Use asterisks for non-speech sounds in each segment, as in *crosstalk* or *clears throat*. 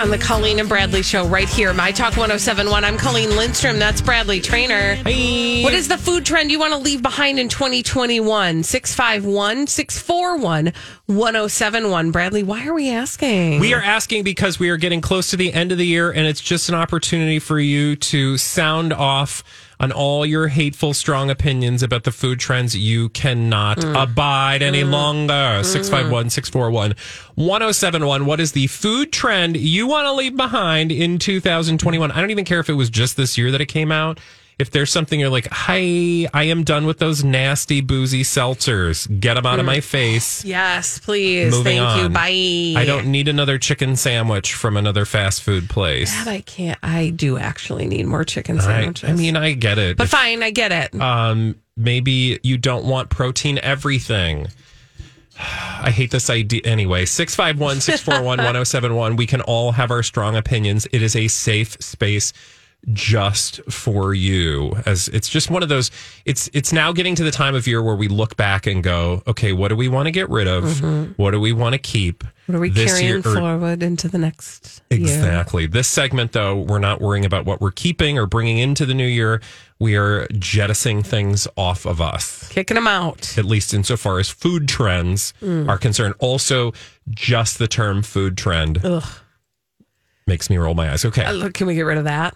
On the Colleen and Bradley show right here, My Talk 1071. I'm Colleen Lindstrom. That's Bradley Traynor. What is the food trend you want to leave behind in 2021? 651 641 1071. Bradley, why are we asking? We are asking because we are getting close to the end of the year, and it's just an opportunity for you to sound off on all your hateful, strong opinions about the food trends you cannot mm. abide any mm. longer. Mm. 651 641 1071. What is the food trend you want to leave behind in 2021? I don't even care if it was just this year that it came out. If there's something you're like, hi, I am done with those nasty, boozy seltzers. Get them out of my face. Yes, please. Moving Thank you. on. Bye. I don't need another chicken sandwich from another fast food place. God, I can't. I do actually need more chicken sandwiches. I mean, I get it. but fine, I get it. um, maybe you don't want protein everything. *sighs* I hate this idea. Anyway, 651 641 1071. We can all have our strong opinions. It is a safe space just for you as it's just one of those it's it's now getting to the time of year where we look back and go okay what do we want to get rid of what do we want to keep Mm-hmm. what are we carrying year- or- forward into the next year? Exactly. This segment, though, we're not worrying about what we're keeping or bringing into the new year. We are jettisoning things off of us, Kicking them out. at least insofar as food trends Mm. are concerned. Also, just the term food trend Ugh. makes me roll my eyes. Okay. Uh, look, can we get rid of that?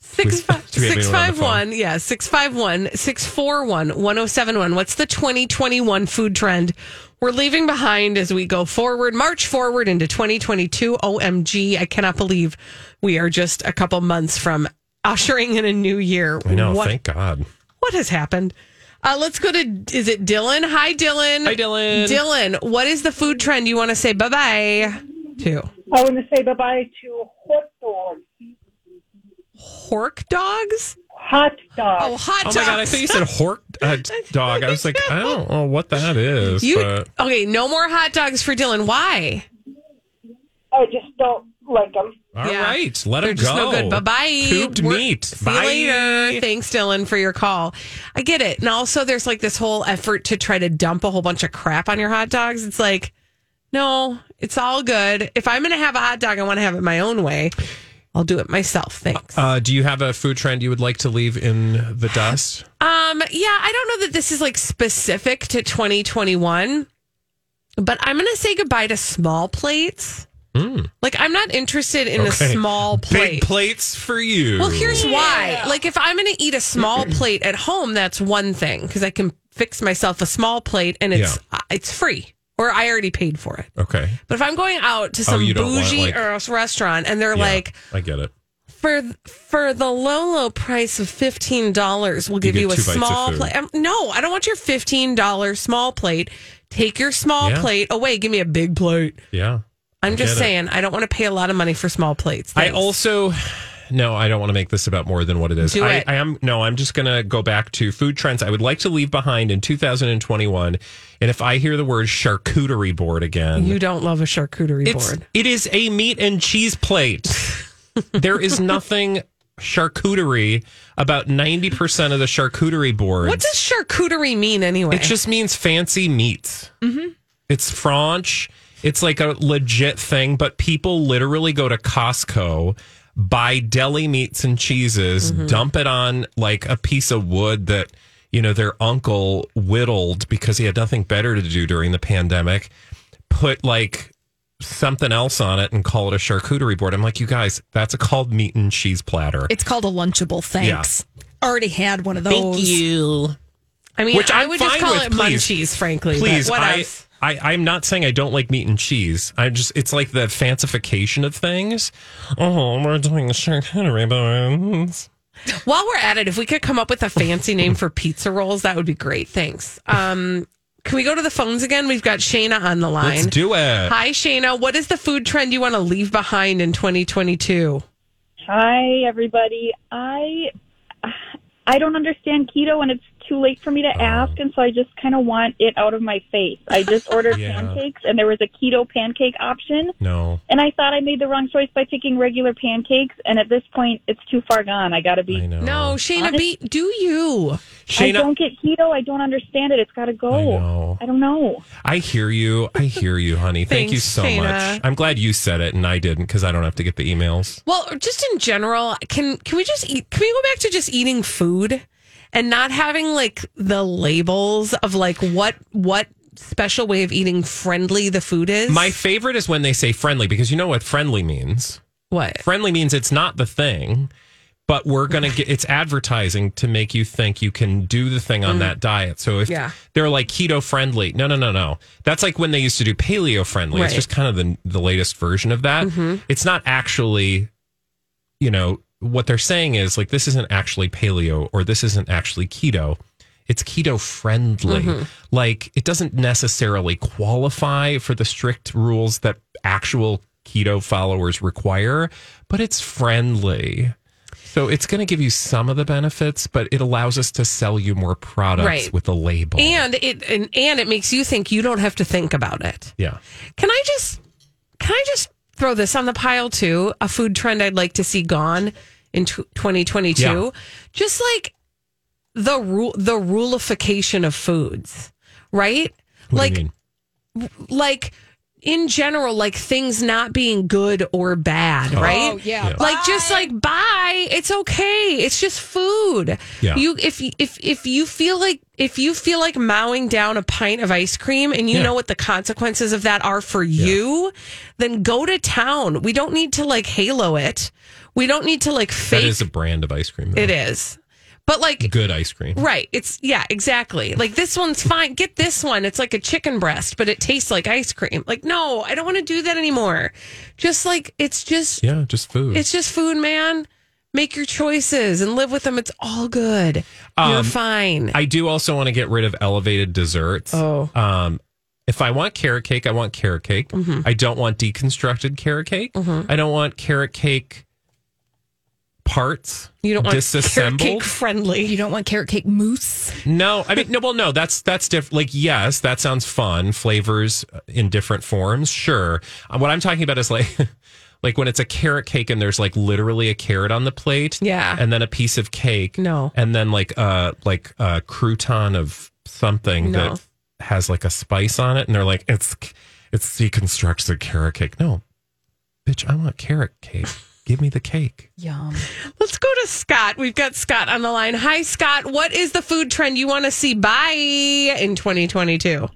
Six five Do we have on one, yeah, six five one six four one one zero seven one. What's the twenty twenty one food trend we're leaving behind as we go forward, march forward into twenty twenty two? OMG! I cannot believe we are just a couple months from ushering in a new year. I know. What, Thank God. what has happened? Uh, let's go to is it Dylan? Hi, Dylan. Hi, Dylan. Dylan, what is the food trend you want to say bye bye to? I want to say bye bye to hot dogs. Hork dogs? Hot dogs. Oh, hot dogs. Oh dogs. my God. I thought you said hork uh, dog. I was like, I don't know what that is. You but okay? No more hot dogs for Dylan. Why? I just don't like them. all Yeah. right, Let They're him just go. no good. Bye bye. Cooped meat. See Bye. you later. Thanks, Dylan, for your call. I get it. And also, there's like this whole effort to try to dump a whole bunch of crap on your hot dogs. It's like, no, it's all good. If I'm going to have a hot dog, I want to have it my own way. I'll do it myself. Thanks. Uh, do you have a food trend you would like to leave in the dust? Um, yeah, I don't know that this is like specific to 2021, but I'm going to say goodbye to small plates. Like, I'm not interested in a. Okay. small plate. Big plates for you. Well, here's why. Like, if I'm going to eat a small *clears throat* plate at home, that's one thing because I can fix myself a small plate and it's uh, it's free or I already paid for it. Okay. But if I'm going out to some Oh, you don't want, bougie like- restaurant and they're Yeah, like, I get it. for for the low low price of fifteen dollars, we'll give get you, a two bites of small plate. Um, no, I don't want your fifteen dollars small plate. Take your small Yeah. plate away. Give me a big plate. Yeah. I'm just get it. saying, I don't want to pay a lot of money for small plates. I also no, I don't want to make this about more than what it is. Do I, it. I am no, I'm just going to go back to food trends I would like to leave behind in 2021. And if I hear the word charcuterie board again, you don't love a charcuterie it's board. it is a meat and cheese plate. *laughs* there is nothing charcuterie about 90% of the charcuterie boards. What does charcuterie mean anyway? It just means fancy meats. Mm-hmm. It's French. It's like a legit thing, but people literally go to Costco, buy deli meats and cheeses, mm-hmm. dump it on like a piece of wood that, you know, their uncle whittled because he had nothing better to do during the pandemic, put like something else on it and call it a charcuterie board. I'm like, you guys, that's a called meat and cheese platter. It's called a Lunchable. Thanks. Already had one of those. Thank you. I mean, Which I I'm would just fine call with, it please. munchies, frankly. Please, but what I, else? I, I'm not saying I don't like meat and cheese. I just, it's like the fancification of things. Oh, we're doing charcuterie boards. While we're at it, if we could come up with a fancy name for pizza rolls, that would be great. Thanks. Um, can we go to the phones again? We've got Shayna on the line. Let's do it. Hi, Shayna. What is the food trend you want to leave behind in 2022? Hi, everybody. I I don't understand keto, and it's too late for me to uh-huh. ask, and so I just kind of want it out of my face. I just ordered Yeah. pancakes, and there was a keto pancake option, No, and I thought I made the wrong choice by picking regular pancakes. And at this point, it's too far gone. I got to I be. know. No, Shayna, Honest- be, do you? I Shayna, don't get keto. I don't understand it. It's got to go. I know. I don't know. I hear you. I hear you, honey. Thank you so Shayna. much. I'm glad you said it and I didn't because I don't have to get the emails. Well, just in general, can can we just eat? Can we go back to just eating food and not having like the labels of like what what special way of eating friendly the food is? My favorite is when they say friendly because you know what friendly means. what? Friendly means it's not the thing, but we're going to get it's advertising to make you think you can do the thing on that diet. So if Mm. Yeah. they're like keto friendly, no, no, no, no. That's like when they used to do paleo friendly. It's just kind of the, the latest version of that. Mm-hmm. It's not actually, you know, what they're saying is like this isn't actually paleo or this isn't actually keto. It's keto friendly. Mm-hmm. Like it doesn't necessarily qualify for the strict rules that actual keto followers require, but it's friendly. So it's going to give you some of the benefits, but it allows us to sell you more products Right. with a label. And it and, and it makes you think you don't have to think about it. yeah. Can I just can I just throw this on the pile too? A food trend I'd like to see gone in tw 2022. Yeah. Just like the rule the ruleification of foods, right? What like do you mean? like in general like things not being good or bad, oh, right? Oh, yeah. Yeah. Like just like bye, it's okay. It's just food. Yeah. You if if if you feel like if you feel like mowing down a pint of ice cream and you Yeah. know what the consequences of that are for you, then go to town. We don't need to like halo it. We don't need to like That fake is a brand of ice cream. though. it is. But like Good ice cream. Right. It's yeah, exactly. Like this one's fine. Get this one. It's like a chicken breast, but it tastes like ice cream. Like no, I don't want to do that anymore. Just like it's just Yeah, just food. it's just food, man. Make your choices and live with them. It's all good. You're Um, fine. I do also want to get rid of elevated desserts. Oh. Um, if I want carrot cake, I want carrot cake. Mm-hmm. I don't want deconstructed carrot cake. I don't want carrot cake parts. you don't want disassembled. carrot cake friendly. You don't want carrot cake mousse? No, I mean no. Well, no, that's that's different. Like, yes, that sounds fun. Flavors in different forms, sure. Uh, What I'm talking about is like, *laughs* like when it's a carrot cake and there's like literally a carrot on the plate, Yeah. and then a piece of cake, No. and then like uh like a crouton of something No. that has like a spice on it, and they're like, it's it's deconstructed carrot cake. No, bitch, I want carrot cake. Give me the cake. Yum. *laughs* Let's go to Scott. We've got Scott on the line. Hi, Scott. What is the food trend you want to see by in 2022?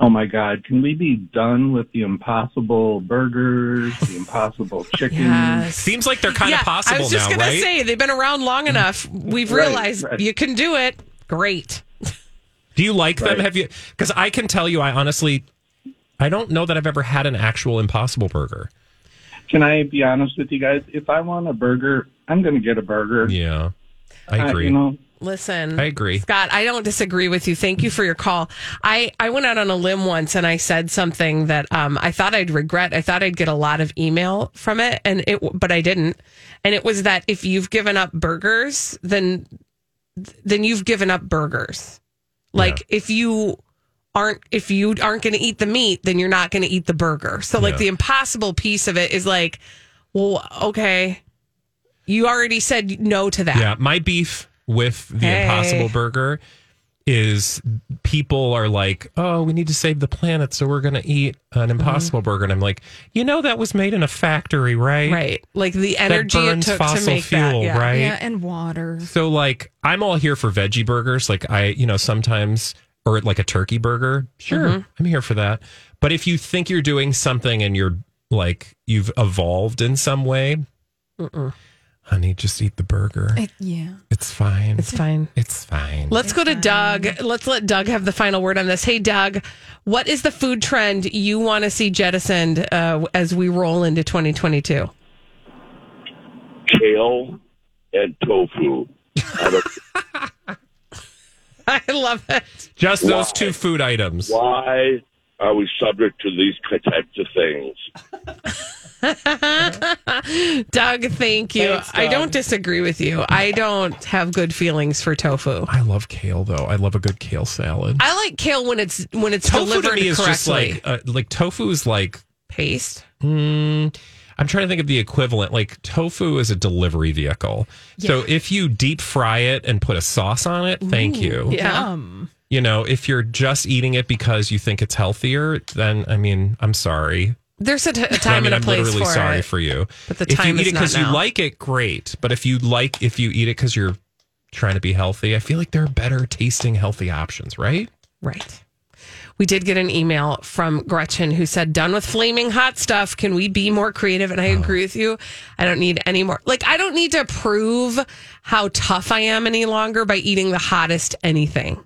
Oh my God, can we be done with the impossible burgers, the impossible *laughs* chicken? Seems like they're kind of possible I was just now, gonna say they've been around long mm. enough. We've Right, realized right. you can do it. Great. Do you like them? Have you? Because I can tell you, I honestly, I don't know that I've ever had an actual Impossible Burger. Can I be honest with you guys? If I want a burger, I'm going to get a burger. Yeah, I Uh, agree. you know, Listen, I agree. Scott. I don't disagree with you. Thank you for your call. I I went out on a limb once and I said something that um I thought I'd regret. I thought I'd get a lot of email from it, and it but I didn't. And it was that if you've given up burgers, then then you've given up burgers. Like if you aren't if you aren't going to eat the meat, then you're not going to eat the burger. So like Yeah. the impossible piece of it is like, well, okay, you already said no to that. yeah, my beef with the Hey. Impossible Burger is people are like, oh, we need to save the planet, so we're going to eat an mm-hmm. Impossible Burger, and I'm like, you know, that was made in a factory, right? Right. Like the energy it burns took to fossil make that. fuel, Yeah. right? Yeah, and water. So like I'm all here for veggie burgers. Like I, you know, sometimes or like a turkey burger. Sure, Mm-hmm. I'm here for that. But if you think you're doing something and you're like you've evolved in some way, honey, just eat the burger. yeah. it's fine. It's fine. It's fine. Let's go to Doug. Let's let Doug have the final word on this. Hey, Doug, what is the food trend you want to see jettisoned uh, as we roll into 2022? Kale and tofu. *laughs* *laughs* *laughs* I love it. Just those two food items. why are we subject to these types of things? *laughs* Doug, thank you. Thanks, I don't disagree with you. I don't have good feelings for tofu. I love kale though. I love a good kale salad. I like kale when it's when it's tofu to delivered me is correctly. just like uh, like tofu is like Paste. Mm, I'm trying to think of the equivalent. Like tofu is a delivery vehicle. So if you deep fry it and put a sauce on it, thank you. Yeah. Um, You know, if you're just eating it because you think it's healthier, then I mean, I'm sorry. There's a, t- a I time mean, and a I'm place literally for sorry it. for you. But the if time you is eat it because you like it, great. But if you like, if you eat it because you're trying to be healthy, I feel like there are better tasting healthy options, right? Right. We did get an email from Gretchen who said, Done with flaming hot stuff. Can we be more creative? And I Oh. agree with you. I don't need any more. Like, I don't need to prove how tough I am any longer by eating the hottest anything.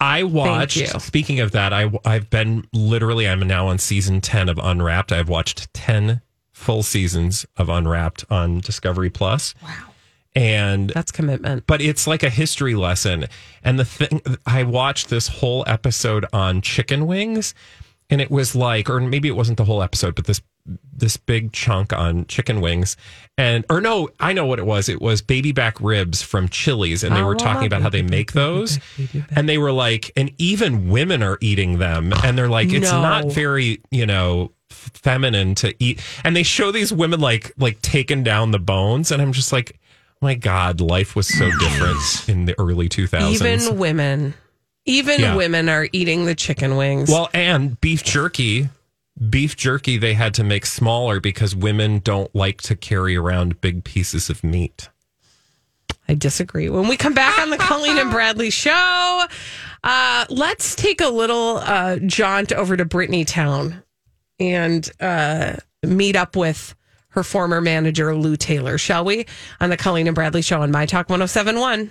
I watched. Speaking of that, I I've been literally. I'm now on season ten of Unwrapped. I've watched ten full seasons of Unwrapped on Discovery Plus. Wow. And That's commitment. but it's like a history lesson. And the thing, I watched this whole episode on chicken wings, and it was like, or maybe it wasn't the whole episode, but this this big chunk on chicken wings, and or no, I know what it was. It was baby back ribs from Chili's, and they were talking about how they make those, and they were like, and even women are eating them, and they're like, it's No. not very, you know feminine to eat and they show these women like like taking down the bones and i'm just like my god life was so different *sighs* in the early 2000s Even women, even Yeah. women are eating the chicken wings. well and beef jerky beef jerky they had to make smaller because women don't like to carry around big pieces of meat I disagree. When we come back on the Colleen and Bradley show, uh, let's take a little uh, jaunt over to Britney Town and uh, meet up with her former manager, Lou Taylor, shall we? On the Colleen and Bradley show on My Talk 1071.